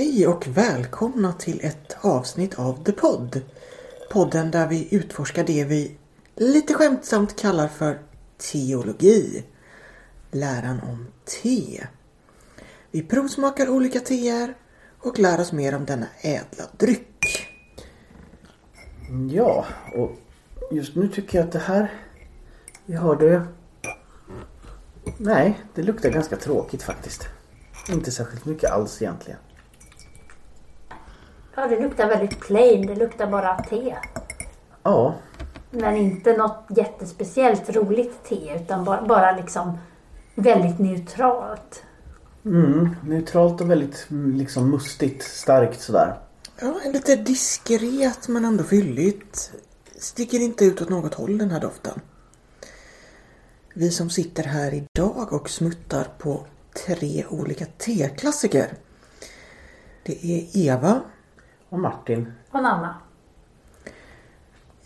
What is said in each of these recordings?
Hej och välkomna till ett avsnitt av The Pod. Podden där vi utforskar det vi lite skämtsamt kallar för teologi. Läran om te. Vi provsmakar olika teer och lär oss mer om denna ädla dryck. Ja, och just nu tycker jag att det här vi hörde... Nej, det luktar ganska tråkigt faktiskt. Inte särskilt mycket alls egentligen. Ja, det luktar väldigt plain. Det luktar bara te. Ja, Men inte något jättespeciellt roligt te utan bara, bara liksom väldigt neutralt. mm, neutralt och väldigt mm, liksom mustigt, starkt sådär. Ja, en lite diskret men ändå fylligt. Sticker inte ut åt något håll den här doften. Vi som sitter här idag och smuttar på tre olika teklassiker. Det är Eva. Och Martin, Och Nanna.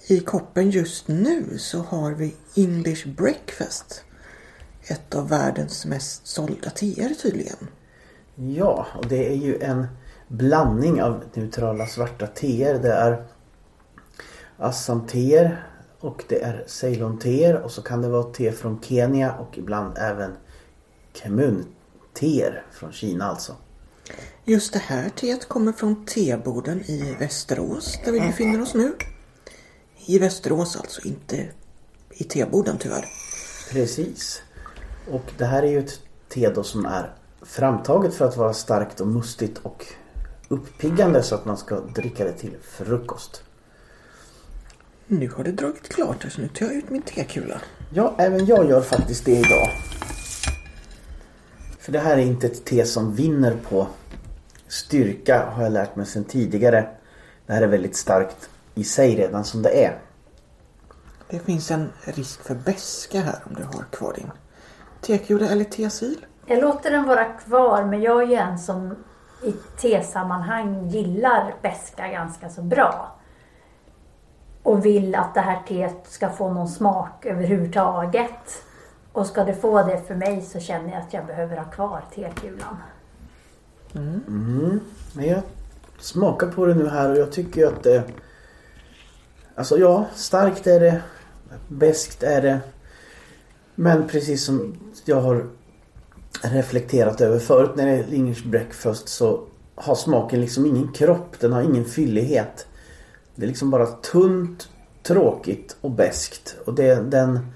I koppen just nu så har vi English Breakfast. Ett av världens mest sålda teer tydligen. ja, och det är ju en blandning av neutrala svarta teer. Det är Assam-teer och det är Ceylon-teer och så kan det vara te från Kenya och ibland även Kemun-teer från Kina alltså. Just det här teet kommer från teborden i Västerås där vi befinner oss nu. I Västerås alltså, inte i teborden tyvärr. Precis. Och det här är ju ett te då som är framtaget för att vara starkt och mustigt och uppiggande så att man ska dricka det till frukost. Nu har det dragit klart här så nu tar jag ut min tekula. Ja, även jag gör faktiskt det idag. För det här är inte ett te som vinner på styrka har jag lärt mig sedan tidigare. Det här är väldigt starkt i sig redan som det är. Det finns en risk för beska här om du har kvar din tekula eller tesil. Jag låter den vara kvar men jag är ju en som i tesammanhang gillar beska ganska så bra. Och vill att det här teet ska få någon smak överhuvudtaget. Och ska det få det för mig så känner jag att jag behöver ha kvar tekulan. Men mm. mm. jag smakar på det nu här och jag tycker att det... Alltså ja, starkt är det. Beskt är det. Men precis som jag har reflekterat över förut när det är English breakfast så har smaken liksom ingen kropp. Den har ingen fyllighet. Det är liksom bara tunt, tråkigt och beskt. Och det, den,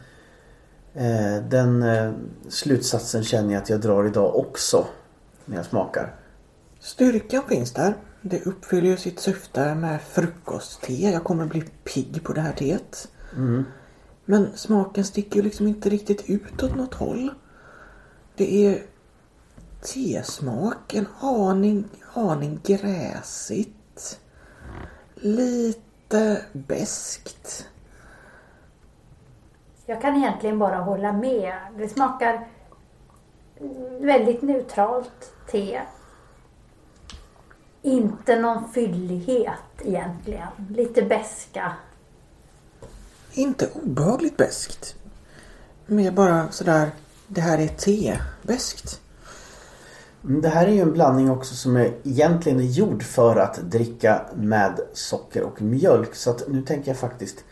den eh, slutsatsen känner jag att jag drar idag också. När jag smakar. Styrkan finns där. Det uppfyller ju sitt syfte med frukostte. Jag kommer bli pigg på det här teet. Men smaken sticker ju liksom inte riktigt ut åt något håll. Det är tesmak, en aning, aning gräsigt. Lite beskt. Jag kan egentligen bara hålla med. Det smakar väldigt neutralt te. Inte någon fyllighet egentligen. Lite beska. Inte obehagligt beskt. Mer bara sådär, det här är te. Beskt. Mm, Det här är ju en blandning också som är egentligen är gjord för att dricka med socker och mjölk. Så att nu tänker jag faktiskt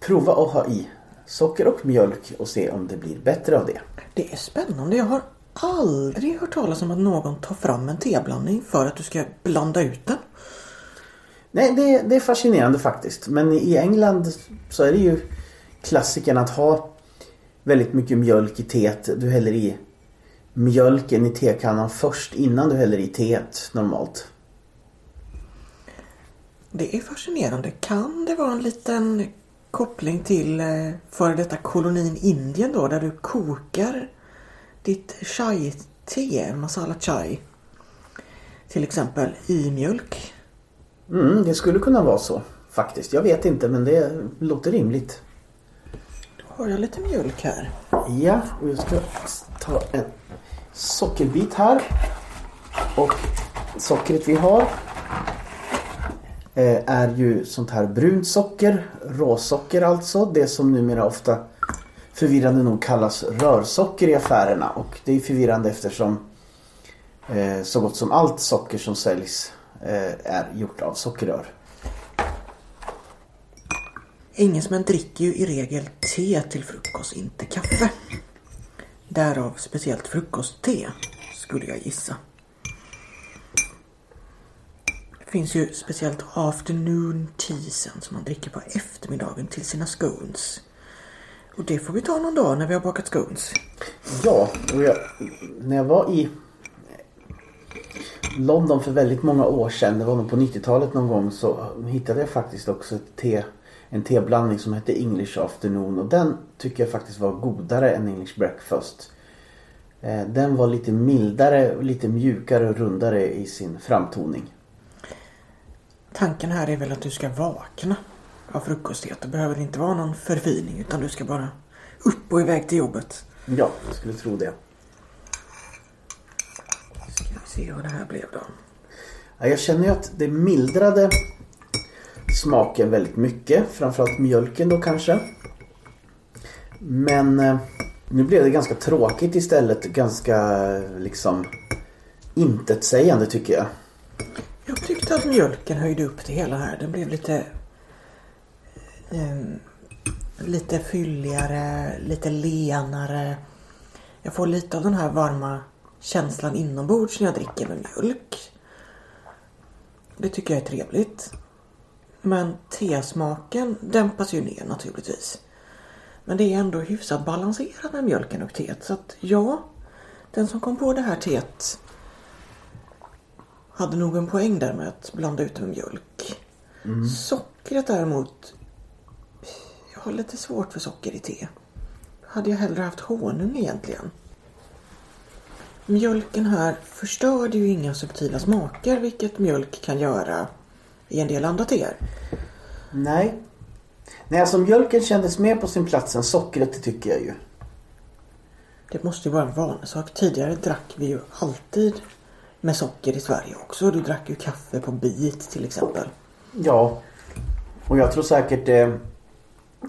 prova att ha i socker och mjölk och se om det blir bättre av det. Det är spännande. Jag har aldrig hört talas om att någon tar fram en teblandning för att du ska blanda ut den. Nej, det, det är fascinerande faktiskt. Men i England så är det ju klassiken att ha väldigt mycket mjölk i teet. Du häller i mjölken i tekannan först innan du häller i teet normalt. Det är fascinerande. Kan det vara en liten koppling till eh, före detta kolonin Indien då där du kokar ditt chai-te, masala chai till exempel i mjölk? Mm, det skulle kunna vara så faktiskt. Jag vet inte men det låter rimligt. Då har jag lite mjölk här. Ja, och jag ska ta en sockerbit här. Och sockret vi har Eh, är ju sånt här brunt socker, råsocker alltså. Det som numera ofta förvirrande nog kallas rörsocker i affärerna. Och det är förvirrande eftersom eh, så gott som allt socker som säljs eh, är gjort av sockerrör. Engelsmän dricker ju i regel te till frukost, inte kaffe. Därav speciellt frukostte, skulle jag gissa. Det finns ju speciellt afternoon teasen som man dricker på eftermiddagen till sina scones. Och det får vi ta någon dag när vi har bakat scones. Ja, och jag, när jag var i London för väldigt många år sedan, det var nog på 90-talet någon gång, så hittade jag faktiskt också ett te, en teblandning som hette English afternoon och den tycker jag faktiskt var godare än English breakfast. Eh, den var lite mildare, lite mjukare och rundare i sin framtoning. Tanken här är väl att du ska vakna av frukostet. Det behöver inte vara någon förfining utan du ska bara upp och iväg till jobbet. Ja, jag skulle tro det. Ska vi se vad det här blev då. Ja, Jag känner ju att det mildrade smaken väldigt mycket. Framförallt mjölken då kanske. Men eh, nu blev det ganska tråkigt istället. Ganska liksom intetsägande tycker jag. Jag tyckte att mjölken höjde upp det hela här. Den blev lite... ehm, lite fylligare, lite lenare. Jag får lite av den här varma känslan inombords när jag dricker med mjölk. Det tycker jag är trevligt. Men tesmaken dämpas ju ner naturligtvis. Men det är ändå hyfsat balanserat med mjölken och teet. Så att ja, den som kom på det här teet hade nog en poäng där med att blanda ut med mjölk. Sockret däremot. Jag har lite svårt för socker i te. Hade jag hellre haft honung egentligen. Mjölken här förstörde ju inga subtila smaker vilket mjölk kan göra i en del andra teer. Nej. Nej, alltså mjölken kändes mer på sin plats än sockret, det tycker jag ju. Det måste ju vara en vanesak. Tidigare drack vi ju alltid med socker i Sverige också. Du drack ju kaffe på bit till exempel. Ja, och jag tror säkert det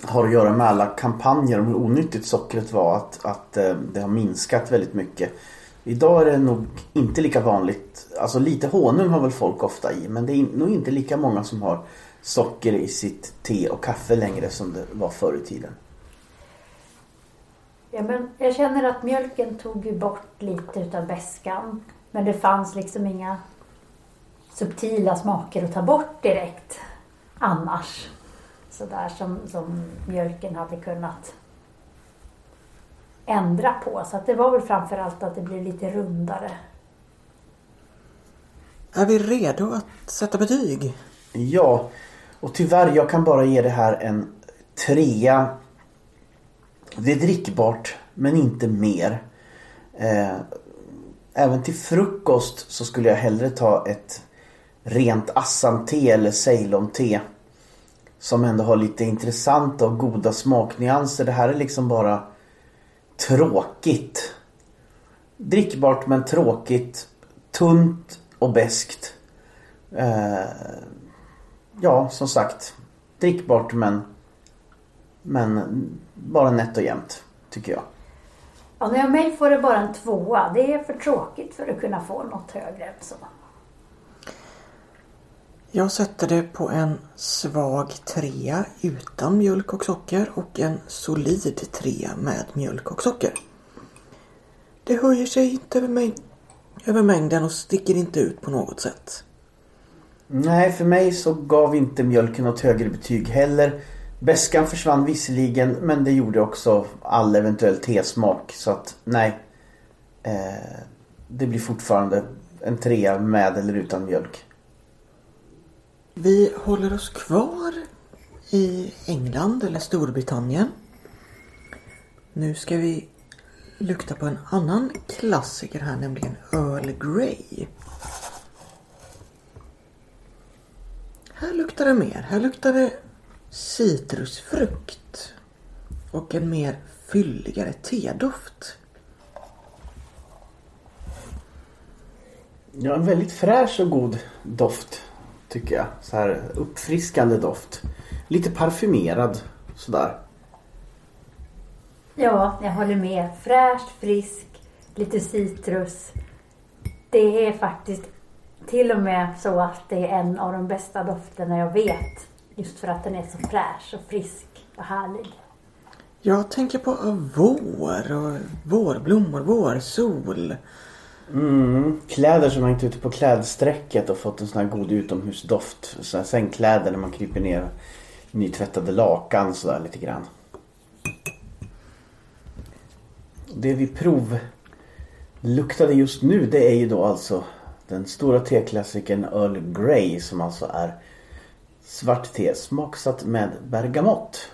har att göra med alla kampanjer om hur onyttigt sockret var. Att, att eh, det har minskat väldigt mycket. Idag är det nog inte lika vanligt. Alltså lite honung har väl folk ofta i. Men det är nog inte lika många som har socker i sitt te och kaffe längre som det var förr i tiden. Ja, men jag känner att mjölken tog bort lite utav beskan. Men det fanns liksom inga subtila smaker att ta bort direkt annars. Sådär som, som mjölken hade kunnat ändra på. Så att det var väl framförallt att det blev lite rundare. Är vi redo att sätta betyg? Ja, och tyvärr jag kan bara ge det här en trea. Det är drickbart men inte mer. Eh, även till frukost så skulle jag hellre ta ett rent Assam-te eller Ceylon-te. Som ändå har lite intressanta och goda smaknyanser. Det här är liksom bara tråkigt. Drickbart men tråkigt. Tunt och beskt. Eh, ja, som sagt. Drickbart men men bara nätt och jämnt tycker jag. Ja, när jag mig får det bara en tvåa. Det är för tråkigt för att kunna få något högre än så. Jag sätter det på en svag trea utan mjölk och socker och en solid trea med mjölk och socker. Det höjer sig inte över, mäng- över mängden och sticker inte ut på något sätt. Nej, för mig så gav inte mjölken något högre betyg heller. Beskan försvann visserligen men det gjorde också all eventuell tesmak. Så att nej. Eh, det blir fortfarande en trea med eller utan mjölk. Vi håller oss kvar i England eller Storbritannien. Nu ska vi lukta på en annan klassiker här, nämligen Earl Grey. Här luktar det mer. Här luktar det citrusfrukt och en mer fylligare tedoft. Ja, en väldigt fräsch och god doft tycker jag. Så här uppfriskande doft. Lite parfymerad sådär. Ja, jag håller med. Fräsch, frisk, lite citrus. Det är faktiskt till och med så att det är en av de bästa dofterna jag vet. Just för att den är så fräsch och frisk och härlig. Jag tänker på vår och vårblommor, vårsol. Mm, kläder som hängt ute på klädsträcket och fått en sån här god utomhusdoft. Så här sängkläder när man kryper ner nytvättade lakan sådär lite grann. Det vi provluktade just nu det är ju då alltså den stora teklassikern Earl Grey som alltså är svart te smaksatt med bergamott.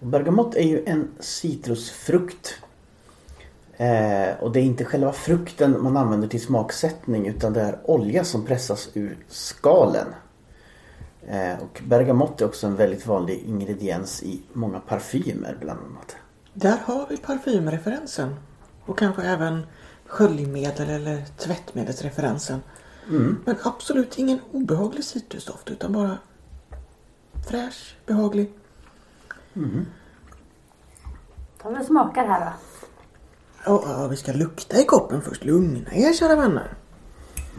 Och bergamott är ju en citrusfrukt. Eh, och det är inte själva frukten man använder till smaksättning utan det är olja som pressas ur skalen. Eh, och bergamott är också en väldigt vanlig ingrediens i många parfymer bland annat. Där har vi parfymreferensen. Och kanske även sköljmedel eller tvättmedelsreferensen. Mm. Men absolut ingen obehaglig citrusdoft utan bara fräsch, behaglig. Ta väl smakar här då. Ja, ja, vi ska lukta i koppen först. Lugna er kära vänner.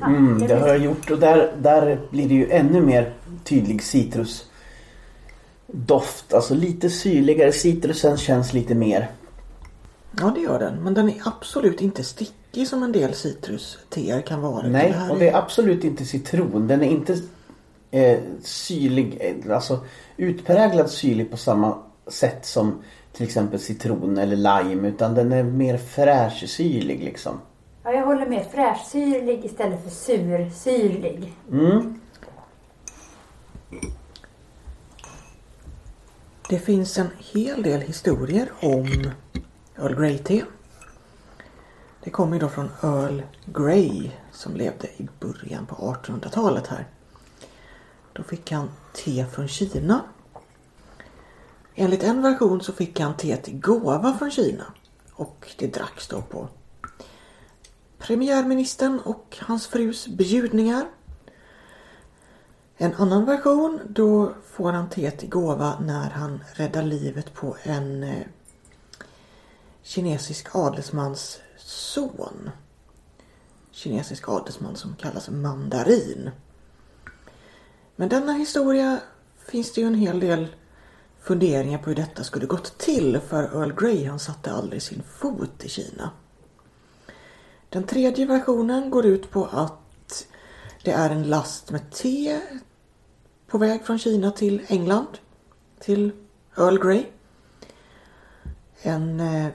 Mm, det har jag gjort och där, där blir det ju ännu mer tydlig citrusdoft. Alltså lite syrligare. Citrusen känns lite mer. Ja, det gör den. Men den är absolut inte stickig som en del citrusteer kan vara. Nej, och det är absolut inte citron. Den är inte eh, syrlig, eh, alltså utpräglad syrlig på samma sätt som till exempel citron eller lime. Utan den är mer fräschsyrlig liksom. Ja, jag håller med. Fräschsyrlig istället för sursyrlig. Mm. Det finns en hel del historier om Earl Grey-te. Det kommer ju då från Earl Grey som levde i början på 1800-talet här. Då fick han te från Kina. Enligt en version så fick han te till gåva från Kina. Och det dracks då på premiärministern och hans frus bjudningar. En annan version, då får han te till gåva när han räddar livet på en eh, kinesisk adelsmans son. Kinesisk adelsman som kallas mandarin. Men denna historia finns det ju en hel del funderingar på hur detta skulle gått till för Earl Grey han satte aldrig sin fot i Kina. Den tredje versionen går ut på att det är en last med te på väg från Kina till England. Till Earl Grey. En eh,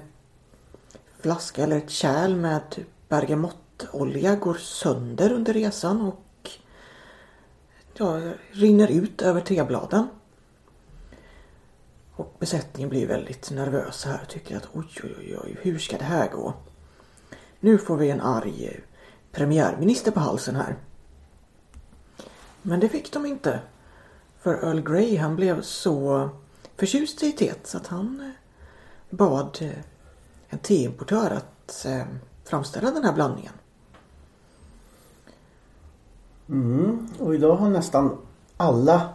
flaska eller ett kärl med bergamottolja går sönder under resan och ja, rinner ut över tebladen. Och besättningen blir väldigt nervösa här och tycker att oj, oj, oj, oj, hur ska det här gå? Nu får vi en arg premiärminister på halsen här. Men det fick de inte. För Earl Grey han blev så förtjust i teet så att han eh, bad eh, en teimportör att eh, framställa den här blandningen. Mm. Och idag har nästan alla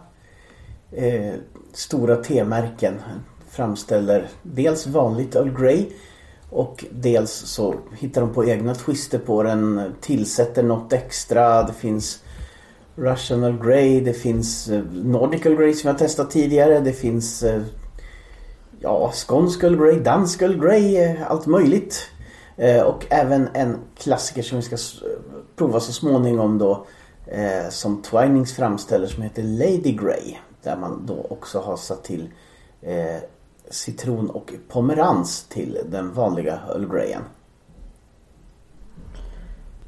eh, stora temärken framställer dels vanligt Earl Grey och dels så hittar de på egna twister på den, tillsätter något extra. Det finns Russian Earl Grey, det finns eh, Nordic Earl Grey som jag testat tidigare. Det finns eh, ja, skånsk Earl Grey, dansk Earl Grey, eh, allt möjligt. Eh, och även en klassiker som vi ska prova så småningom då eh, som Twinings framställer som heter Lady Grey. Där man då också har satt till eh, citron och pomerans till den vanliga Earl Greyen.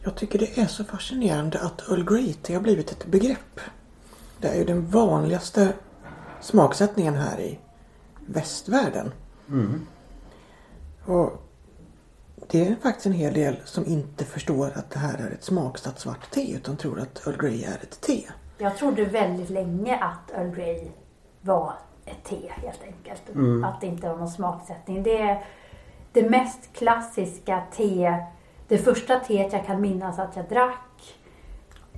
Jag tycker det är så fascinerande att Earl Grey te har blivit ett begrepp. Det är ju den vanligaste smaksättningen här i västvärlden. Och det är faktiskt en hel del som inte förstår att det här är ett smaksatt svart te utan tror att Earl Grey är ett te. Jag trodde väldigt länge att Earl Grey var ett te helt enkelt. Att det inte var någon smaksättning. Det är det mest klassiska te. Det första teet jag kan minnas att jag drack.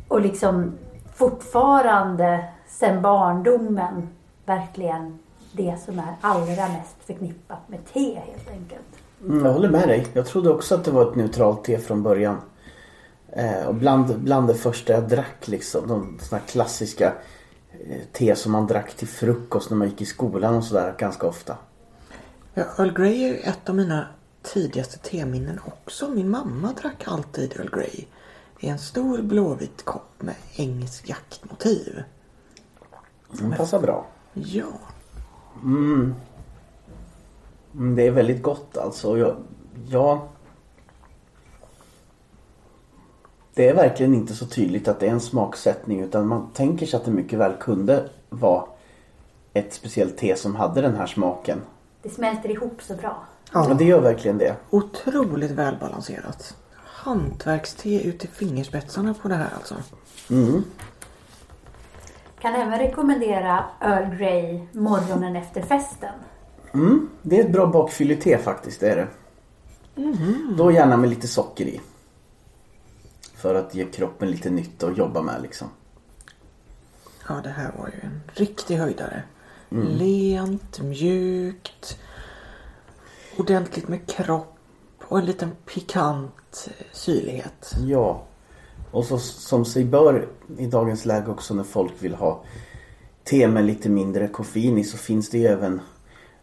Och liksom fortfarande sen barndomen verkligen det som är allra mest förknippat med te helt enkelt. Mm, jag håller med dig. Jag trodde också att det var ett neutralt te från början. Eh, och bland, bland det första jag drack liksom. De såna här klassiska eh, te som man drack till frukost när man gick i skolan och sådär ganska ofta. Ja, Earl Grey är ett av mina tidigaste teminnen också. Min mamma drack alltid Earl Grey. I en stor blåvit kopp med engelskt jaktmotiv. Den passar bra. Ja. Mm, det är väldigt gott alltså. Jag, jag... Det är verkligen inte så tydligt att det är en smaksättning utan man tänker sig att det mycket väl kunde vara ett speciellt te som hade den här smaken. Det smälter ihop så bra. Ja, ja. det gör verkligen det. Otroligt välbalanserat. Hantverkste ut i fingerspetsarna på det här alltså. Mm. Kan även rekommendera Earl Grey morgonen efter festen. Mm, det är ett bra bakfyllete faktiskt, det är det. Då gärna med lite socker i. För att ge kroppen lite nytt att jobba med liksom. Ja, det här var ju en riktig höjdare. Lent, mjukt. Ordentligt med kropp och en liten pikant syrlighet. Ja. Och så som sig bör i dagens läge också när folk vill ha te med lite mindre koffein i så finns det ju även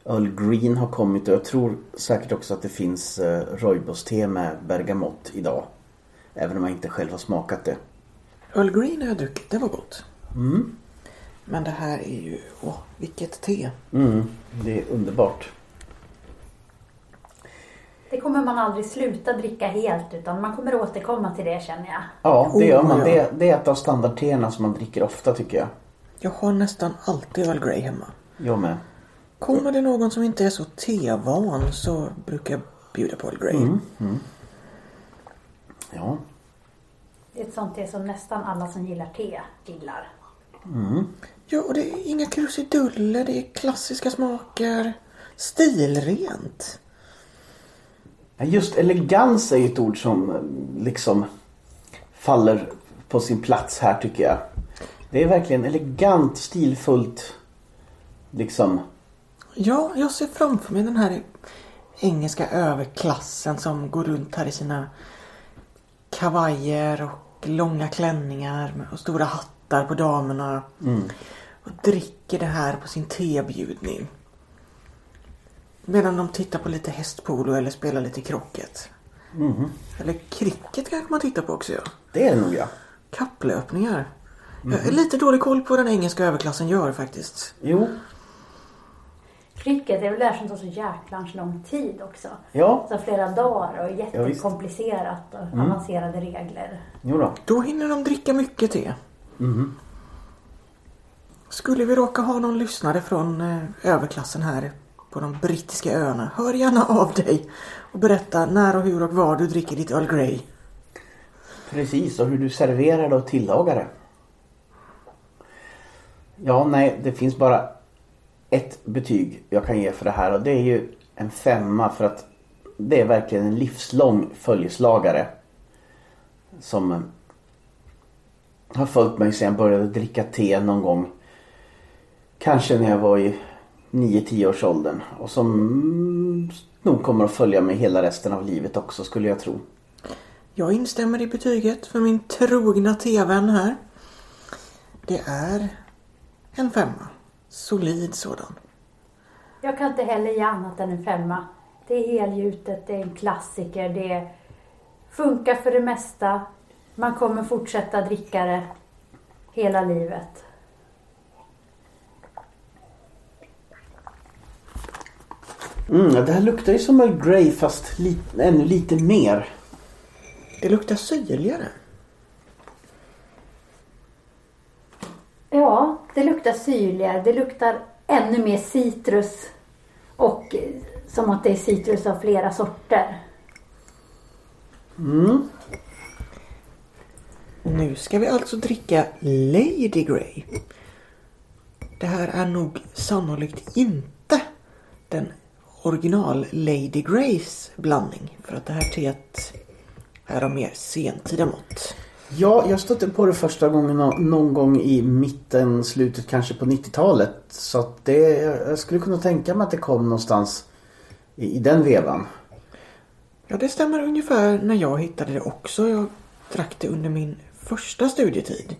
Earl Green har kommit och jag tror säkert också att det finns eh, rooibos-te med bergamott idag. Även om jag inte själv har smakat det. Earl Green har jag druckit, det var gott. Mm. Men det här är ju, åh, vilket te. Mm, det är underbart. Det kommer man aldrig sluta dricka helt utan man kommer återkomma till det känner jag. Ja, det gör Oh, man. ja. Det, det är ett av standardteerna som man dricker ofta tycker jag. Jag har nästan alltid Earl Grey hemma. Jag med. Kommer det någon som inte är så tevan så brukar jag bjuda på Earl Grey. Ja. Det är ett sånt te som nästan alla som gillar te gillar. Ja, och det är inga krusiduller, det är klassiska smaker. Stilrent. Just elegans är ju ett ord som eh, liksom faller på sin plats här tycker jag. Det är verkligen elegant, stilfullt. Liksom. Ja, jag ser framför mig den här engelska överklassen som går runt här i sina kavajer och långa klänningar och stora hattar på damerna. Och dricker det här på sin tebjudning. Medan de tittar på lite hästpolo eller spelar lite krocket. Eller cricket kanske man tittar på också ja. Det är det nog ja. Kapplöpningar. Jag har lite dålig koll på vad den engelska överklassen gör faktiskt. Jo. Cricket är väl det här som tar så jäklans lång tid också. Ja. Så flera dagar och Ja, jättekomplicerat och avancerade regler. Jo då. Då hinner de dricka mycket te. Skulle vi råka ha någon lyssnare från eh, överklassen här på de brittiska öarna, hör gärna av dig och berätta när och hur och var du dricker ditt Earl Grey. Precis, och hur du serverar det och tillagar det. Ja, nej, det finns bara ett betyg jag kan ge för det här och det är ju en femma för att det är verkligen en livslång följeslagare. Som eh, har följt mig sedan jag började dricka te någon gång. Kanske när jag var i 9-10 års åldern och som nog kommer att följa mig hela resten av livet också skulle jag tro. Jag instämmer i betyget för min trogna tevän här. Det är en femma. Solid sådan. Jag kan inte heller ge annat än en femma. Det är helgjutet, det är en klassiker, det funkar för det mesta. Man kommer fortsätta dricka det hela livet. Mm, det här luktar ju som Earl Grey fast li- ännu lite mer. Det luktar syrligare. Ja, det luktar syrligare. Det luktar ännu mer citrus. Och eh, som att det är citrus av flera sorter. Mm. Nu ska vi alltså dricka Lady Grey. Det här är nog sannolikt inte den original Lady Greys blandning. För att det här teet är av mer sentida mått. Ja, jag stötte på det första gången någon gång i mitten, slutet kanske på 90-talet. Så att det, jag skulle kunna tänka mig att det kom någonstans i, i den vevan. Ja, det stämmer ungefär när jag hittade det också. Jag drack det under min första studietid.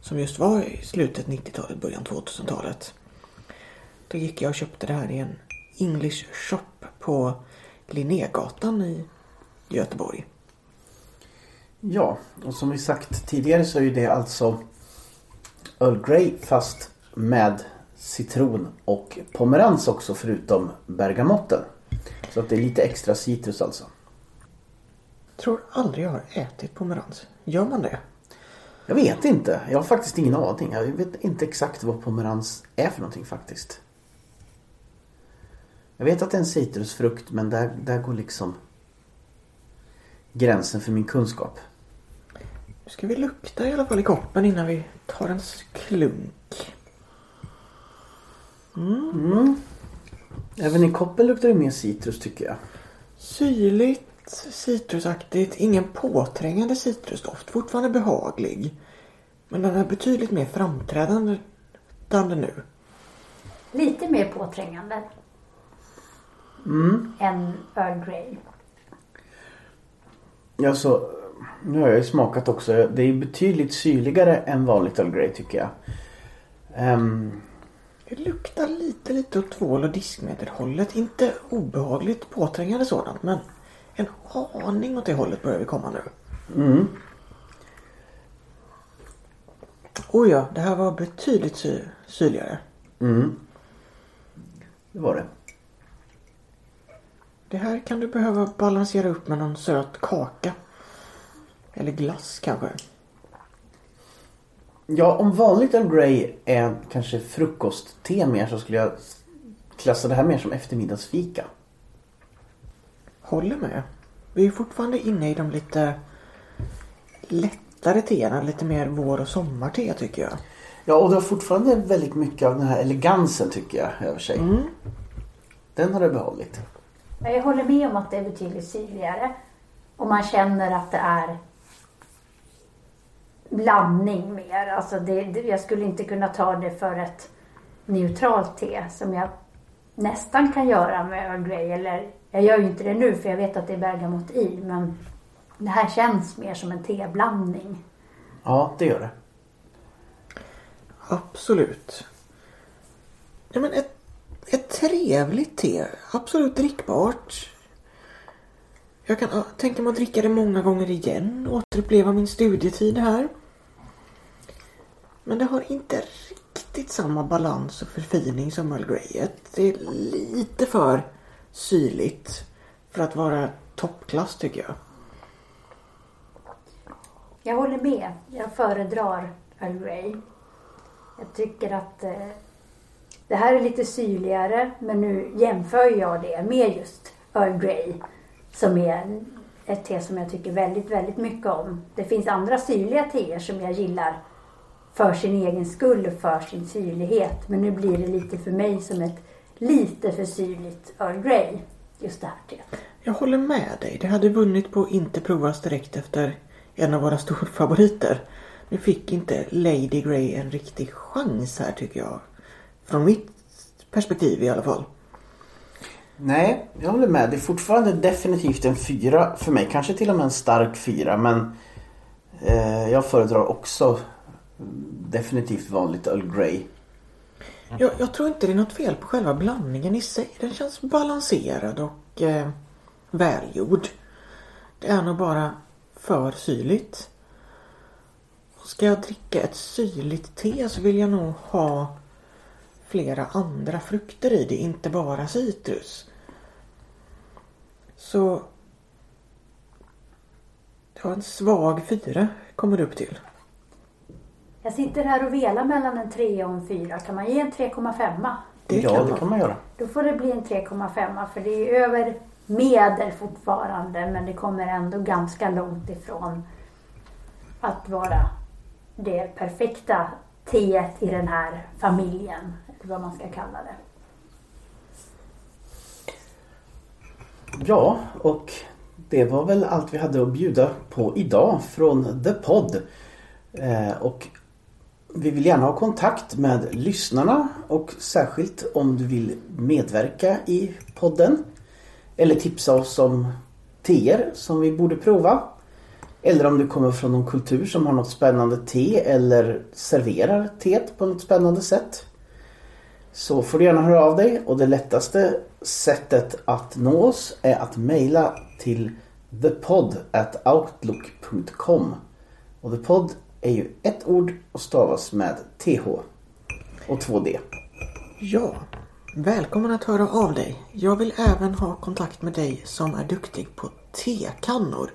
Som just var i slutet 90-talet, början 2000-talet. Då gick jag och köpte det här i en English shop på Linnégatan i Göteborg. Ja, och som vi sagt tidigare så är ju det alltså Earl Grey fast med citron och pomerans också förutom bergamotten. Så att det är lite extra citrus alltså. Tror aldrig jag har ätit pomerans. Gör man det? Jag vet inte. Jag har faktiskt ingen aning. Jag vet inte exakt vad pomerans är för någonting faktiskt. Jag vet att det är en citrusfrukt men där, där går liksom gränsen för min kunskap. Nu ska vi lukta i alla fall i koppen innan vi tar en klunk. Mm. Även i koppen luktar det mer citrus tycker jag. Syrligt, citrusaktigt, ingen påträngande citrusdoft. Fortfarande behaglig. Men den är betydligt mer framträdande nu. Lite mer påträngande. Än Earl Grey. Ja, så, nu har jag ju smakat också. Det är betydligt syrligare än vanligt Earl Grey tycker jag. Ehm, Det luktar lite, lite åt tvål och diskmedelhållet. Inte obehagligt påträngande sådant men en aning åt det hållet börjar vi komma nu. mm. Oh ja, det här var betydligt sy- syrligare. Mm. Det var det. Det här kan du behöva balansera upp med någon söt kaka. Eller glass kanske. Ja, om vanligt Earl Grey är kanske frukostte mer så skulle jag klassa det här mer som eftermiddagsfika. Håller med. Vi är fortfarande inne i de lite lättare teerna. Lite mer vår och sommarte tycker jag. Ja, och det har fortfarande väldigt mycket av den här elegansen tycker jag över sig. Den har det behållit. Men Jag håller med om att det är betydligt syrligare. Och man känner att det är blandning mer. Alltså det, det, jag skulle inte kunna ta det för ett neutralt te som jag nästan kan göra med Earl Grey. Eller jag gör ju inte det nu för jag vet att det är bergamott i. Men det här känns mer som en teblandning. Ja, det gör det. Absolut. Ja, men ett, ett trevligt te. Absolut drickbart. Jag kan tänka mig att dricka det många gånger igen. Återuppleva min studietid här. Men det har inte riktigt samma balans och förfining som Earl Greyet. Det är lite för syrligt för att vara toppklass tycker jag. Jag håller med. Jag föredrar Earl Grey. Jag tycker att eh, det här är lite syrligare men nu jämför jag det med just Earl Grey som är ett te som jag tycker väldigt, väldigt mycket om. Det finns andra syrliga teer som jag gillar för sin egen skull och för sin syrlighet. Men nu blir det lite för mig som ett lite för syrligt Earl Grey, just det här teet. Jag håller med dig. Det hade vunnit på att inte provas direkt efter en av våra storfavoriter. Nu fick inte Lady Grey en riktig chans här tycker jag. Från mitt perspektiv i alla fall. Nej, jag håller med. Det är fortfarande definitivt en fyra för mig. Kanske till och med en stark fyra. Men eh, jag föredrar också definitivt vanligt Earl Grey. Jag, jag tror inte det är något fel på själva blandningen i sig. Den känns balanserad och eh, välgjord. Det är nog bara för syrligt. Ska jag dricka ett syrligt te så vill jag nog ha flera andra frukter i det, inte bara citrus. Så... Ja, en svag fyra kommer det upp till. Jag sitter här och velar mellan en 3 och en 4. Kan man ge en 3,5? Det ja, kan det man. kan man göra. Då får det bli en 3,5 för det är över medel fortfarande men det kommer ändå ganska långt ifrån att vara det perfekta teet i den här familjen. Vad man ska kalla det. Ja, och det var väl allt vi hade att bjuda på idag från The Pod. Eh, och vi vill gärna ha kontakt med lyssnarna och särskilt om du vill medverka i podden. Eller tipsa oss om teer som vi borde prova. Eller om du kommer från någon kultur som har något spännande te eller serverar teet på något spännande sätt. Så får du gärna höra av dig och det lättaste sättet att nå oss är att mejla till thepod@outlook.com. Och thepod är ju ett ord och stavas med th och 2d. Ja, välkommen att höra av dig. Jag vill även ha kontakt med dig som är duktig på tekannor.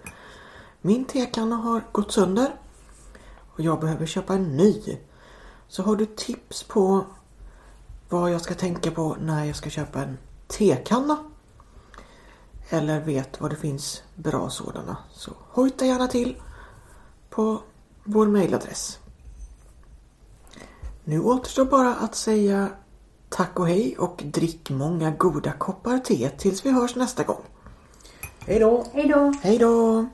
Min tekanna har gått sönder och jag behöver köpa en ny. Så har du tips på vad jag ska tänka på när jag ska köpa en tekanna eller vet var det finns bra sådana så hojta gärna till på vår mejladress. Nu återstår bara att säga tack och hej och drick många goda koppar te tills vi hörs nästa gång. Hej då! Hej då! Hej då!